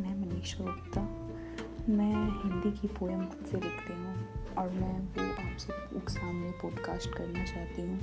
दीक्षा गुप्ता। मैं हिंदी की पोएम खुद से लिखती हूँ और मैं वो आपसे सामने पॉडकास्ट करना चाहती हूँ।